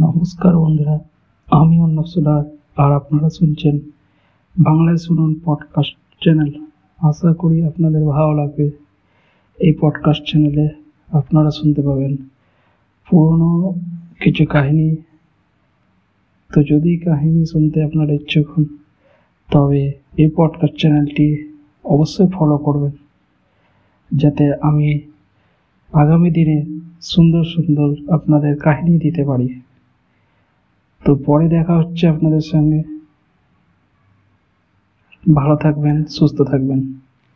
নমস্কার বন্ধুরা, আমি অর্ণব সোলার আর আপনারা শুনছেন বাংলায় শুনুন পডকাস্ট চ্যানেল আশা করি আপনাদের ভালো লাগবে। এই পডকাস্ট চ্যানেলে আপনারা শুনতে পাবেন পুরনো কিছু কাহিনী। তো যদি কাহিনী শুনতে আপনারা ইচ্ছুক হন, তবে এই পডকাস্ট চ্যানেলটি অবশ্যই ফলো করবেন। যাতে আমি আগামী দিনে সুন্দর সুন্দর আপনাদের কাহিনী দিতে পারি। তো পরে দেখা হচ্ছে আপনাদের সঙ্গে। ভালো থাকবেন সুস্থ থাকবেন।